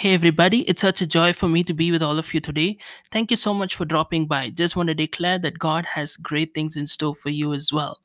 Hey everybody, it's such a joy for me to be with all of you today. Thank you so much for dropping by. Just want to declare that God has great things in store for you as well.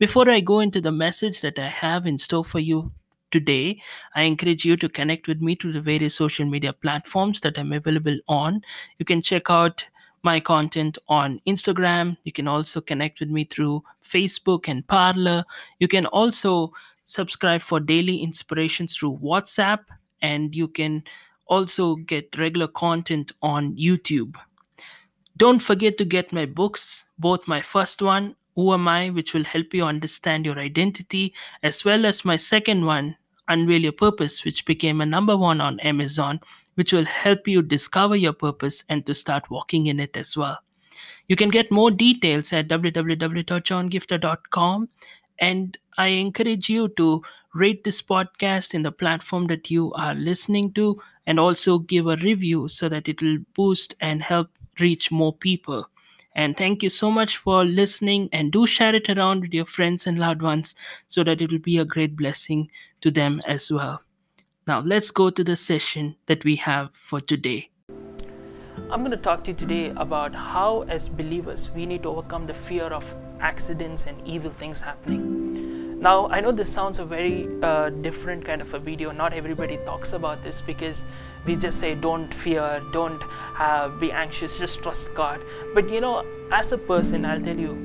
Before I go into the message that I have in store for you today, I encourage you to connect with me through the various social media platforms that I'm available on. You can check out my content on Instagram. You can also connect with me through Facebook and Parler. You can also subscribe for daily inspirations through WhatsApp, and you can also get regular content on YouTube. Don't forget to get my books, both my first one, Who Am I, which will help you understand your identity, as well as my second one, Unveil Your Purpose, which became a number one on Amazon, which will help you discover your purpose and to start walking in it as well. You can get more details at www.johngiftah.com. And I encourage you to rate this podcast in the platform that you are listening to and also give a review so that it will boost and help reach more people. And thank you so much for listening and do share it around with your friends and loved ones so that it will be a great blessing to them as well. Now, let's go to the session that we have for today. I'm going to talk to you today about how, as believers, we need to overcome the fear of accidents and evil things happening. Now, I know this sounds a very uh, different kind of a video. Not everybody talks about this because we just say, don't fear, don't uh, be anxious, just trust God. But you know, as a person, I'll tell you,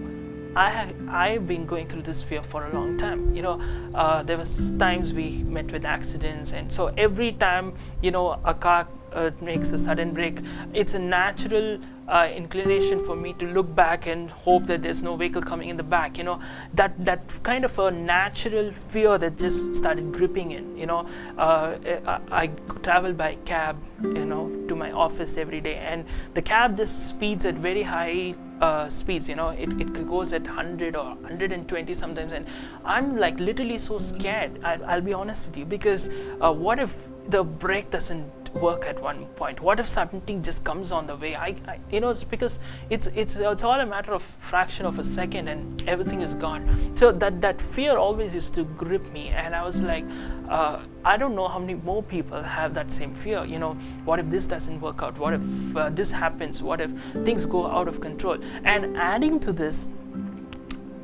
I have I've been going through this fear for a long time. You know, uh, there was times we met with accidents, and so every time you know a car uh, makes a sudden break, it's a natural uh, inclination for me to look back and hope that there's no vehicle coming in the back. You know, that that kind of a natural fear that just started gripping in. You know, uh, I, I travel by cab. You know, to my office every day, and the cab just speeds at very high uh, speeds you know it, it goes at 100 or 120 sometimes and i'm like literally so scared I, will be honest with you because uh, what if the brake doesn't work at one point? What if something just comes on the way? I, I, you know it's because it's it's it's all a matter of fraction of a second and everything is gone. So that that fear always used to grip me and i was like uh, i don't know how many more people have that same fear you know. What if this doesn't work out? What if uh, this happens? What if things go out of control? And adding to this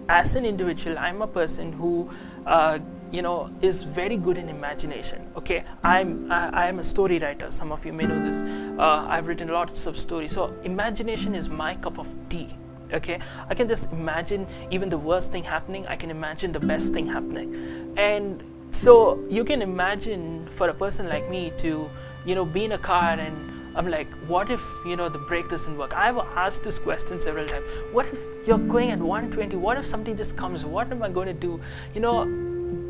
as an individual i'm a person who uh, you know is very good in imagination okay i'm I, am a story writer some of you may know this uh, i've written lots of stories so imagination is my cup of tea okay i can just imagine even the worst thing happening i can imagine the best thing happening and so you can imagine for a person like me to you know be in a car and I'm like, what if you know the brake doesn't work? I've asked this question several times. What if you're going at 120? What if something just comes? What am I going to do? You know,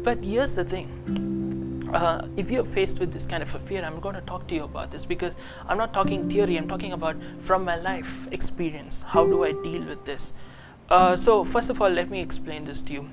but here's the thing. Uh, if you're faced with this kind of a fear, I'm going to talk to you about this because I'm not talking theory, I'm talking about from my life experience. How do I deal with this? Uh, so, first of all, let me explain this to you.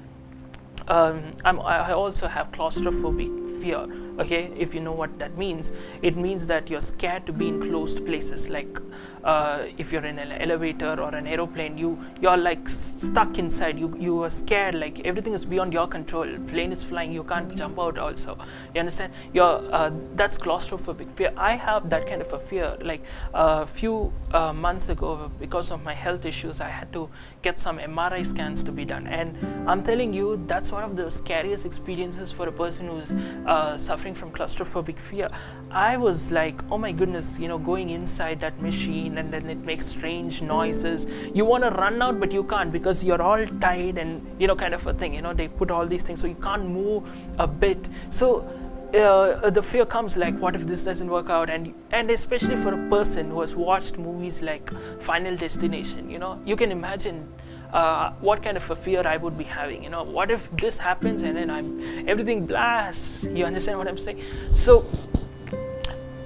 Um, i also have claustrophobic fear okay if you know what that means it means that you're scared to be in closed places like uh, if you're in an elevator or an aeroplane you you're like stuck inside. You you are scared like everything is beyond your control. Plane is flying you can't jump out also. You understand? You're uh, that's claustrophobic. Fear i have that kind of a fear. Like a uh, few months ago because of my health issues i had to get some mri scans to be done. And i'm telling you that's one of the scariest experiences for a person who's uh, suffering from claustrophobic fear i was like oh my goodness you know going inside that machine and then it makes strange noises. You want to run out but you can't because you're all tied and you know kind of a thing you know they put all these things so you can't move a bit. So uh, the fear comes like what if this doesn't work out? And and especially for a person who has watched movies like final destination you know you can imagine uh, what kind of a fear I would be having. You know, what if this happens and then I'm everything blasts? You understand what I'm saying? So,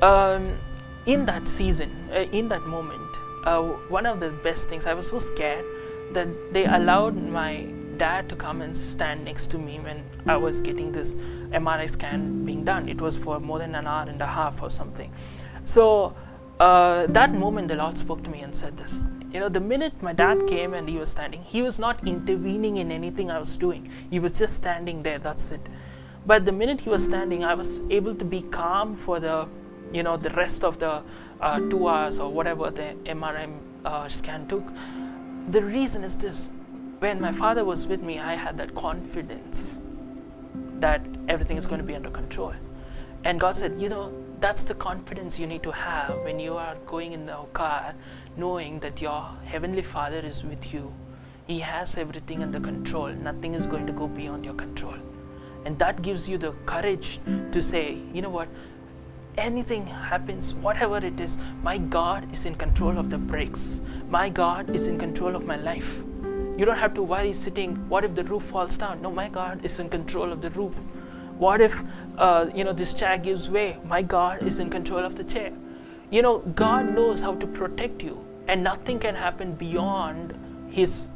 um, in that season, uh, in that moment, uh, one of the best things, I was so scared that they allowed my dad to come and stand next to me when I was getting this MRI scan being done. It was for more than an hour and a half or something. So, uh, that moment, the Lord spoke to me and said this. You know, the minute my dad came and he was standing, he was not intervening in anything I was doing. He was just standing there, that's it. But the minute he was standing, I was able to be calm for the you know the rest of the uh, two hours or whatever the mrm uh, scan took the reason is this when my father was with me i had that confidence that everything is going to be under control and god said you know that's the confidence you need to have when you are going in the car knowing that your heavenly father is with you he has everything under control nothing is going to go beyond your control and that gives you the courage to say, you know what, anything happens, whatever it is, my God is in control of the brakes. My God is in control of my life. You don't have to worry sitting, what if the roof falls down? No, my God is in control of the roof. What if, uh, you know, this chair gives way? My God is in control of the chair. You know, God knows how to protect you, and nothing can happen beyond His,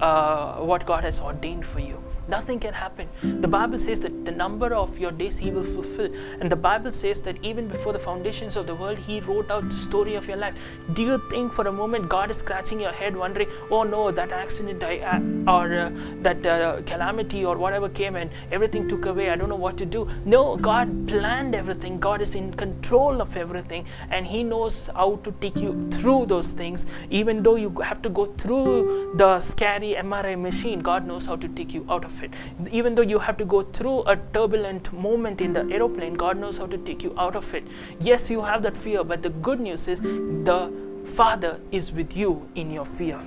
uh, what God has ordained for you. Nothing can happen. The Bible says that the number of your days He will fulfill. And the Bible says that even before the foundations of the world, He wrote out the story of your life. Do you think for a moment God is scratching your head, wondering, oh no, that accident I, uh, or uh, that uh, calamity or whatever came and everything took away, I don't know what to do? No, God planned everything. God is in control of everything and He knows how to take you through those things. Even though you have to go through the scary MRI machine, God knows how to take you out of it. Even though you have to go through a turbulent moment in the aeroplane, God knows how to take you out of it. Yes, you have that fear, but the good news is the Father is with you in your fear,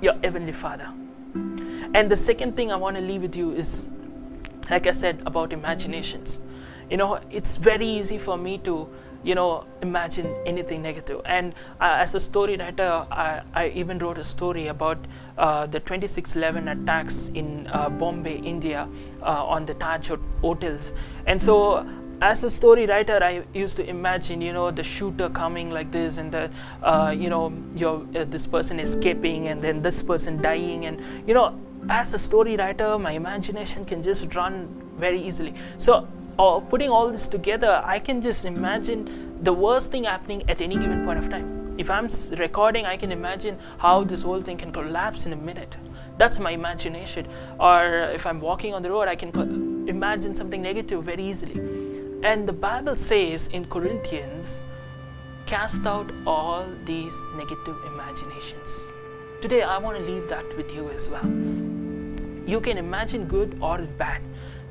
your Heavenly Father. And the second thing I want to leave with you is, like I said, about imaginations. You know, it's very easy for me to you know imagine anything negative. And uh, as a story writer I, I, even wrote a story about uh, the 2611 attacks in uh, bombay india uh, on the taj hotels. And so as a story writer i used to imagine you know the shooter coming like this and the uh, you know your uh, this person escaping and then this person dying. And you know as a story writer my imagination can just run very easily. So or putting all this together, I can just imagine the worst thing happening at any given point of time. If I'm recording, I can imagine how this whole thing can collapse in a minute. That's my imagination. Or if I'm walking on the road, I can imagine something negative very easily. And the Bible says in Corinthians, cast out all these negative imaginations. Today, I want to leave that with you as well. You can imagine good or bad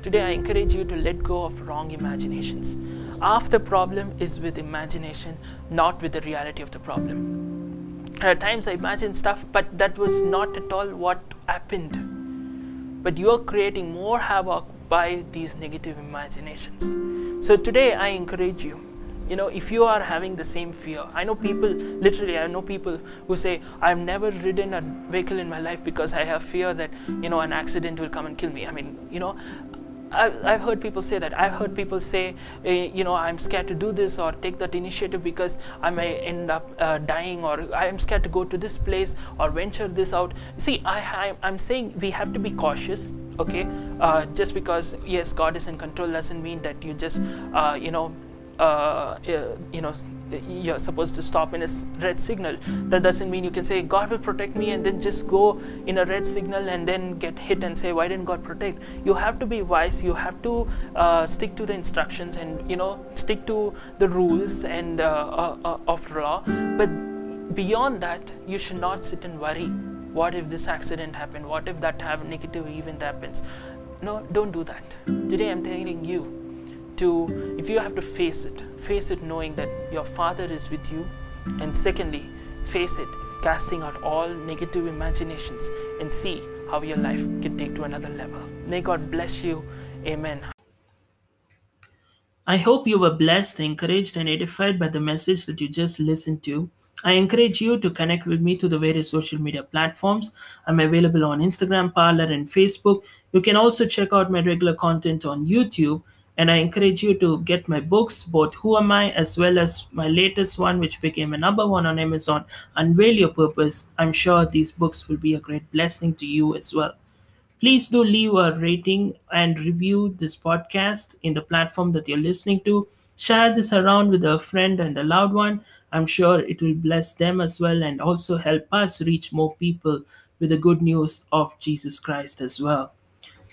Today, I encourage you to let go of wrong imaginations. Half the problem is with imagination, not with the reality of the problem. At times, I imagine stuff, but that was not at all what happened. But you are creating more havoc by these negative imaginations. So, today, I encourage you you know if you are having the same fear i know people literally i know people who say i've never ridden a vehicle in my life because i have fear that you know an accident will come and kill me i mean you know I've, I've heard people say that. I've heard people say, uh, you know, I'm scared to do this or take that initiative because I may end up uh, dying or I'm scared to go to this place or venture this out. See, I, I, I'm saying we have to be cautious okay uh, just because yes god is in control doesn't mean that you just uh, you know uh, you know you're supposed to stop in a red signal. That doesn't mean you can say god will protect me and then just go in a red signal and then get hit and say why didn't god protect? You have to be wise. You have to uh, stick to the instructions and you know stick to the rules and uh, uh, uh of law. But beyond that you should not sit and worry. What if this accident happened? What if that have negative event happens? No don't do that. Today i'm telling you to if you have to face it face it knowing that your father is with you and secondly face it casting out all negative imaginations and see how your life can take to another level may god bless you amen I hope you were blessed, encouraged, and edified by the message that you just listened to. I encourage you to connect with me through the various social media platforms. I'm available on Instagram, Parler, and Facebook. You can also check out my regular content on YouTube and I encourage you to get my books, both Who Am I as well as my latest one, which became a number one on Amazon, Unveil Your Purpose. I'm sure these books will be a great blessing to you as well. Please do leave a rating and review this podcast in the platform that you're listening to. Share this around with a friend and a loved one. I'm sure it will bless them as well and also help us reach more people with the good news of Jesus Christ as well.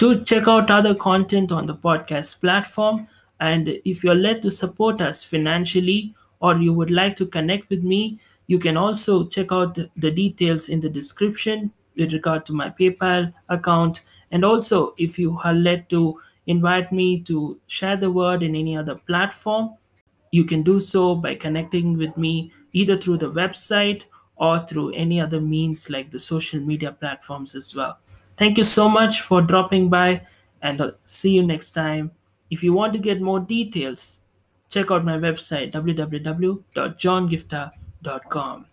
To check out other content on the podcast platform, And if you're led to support us financially or you would like to connect with me, you can also check out the details in the description with regard to my PayPal account. And also, if you are led to invite me to share the word in any other platform, you can do so by connecting with me either through the website or through any other means like the social media platforms as well. Thank you so much for dropping by and see you next time. If you want to get more details, check out my website www.johngiftah.com.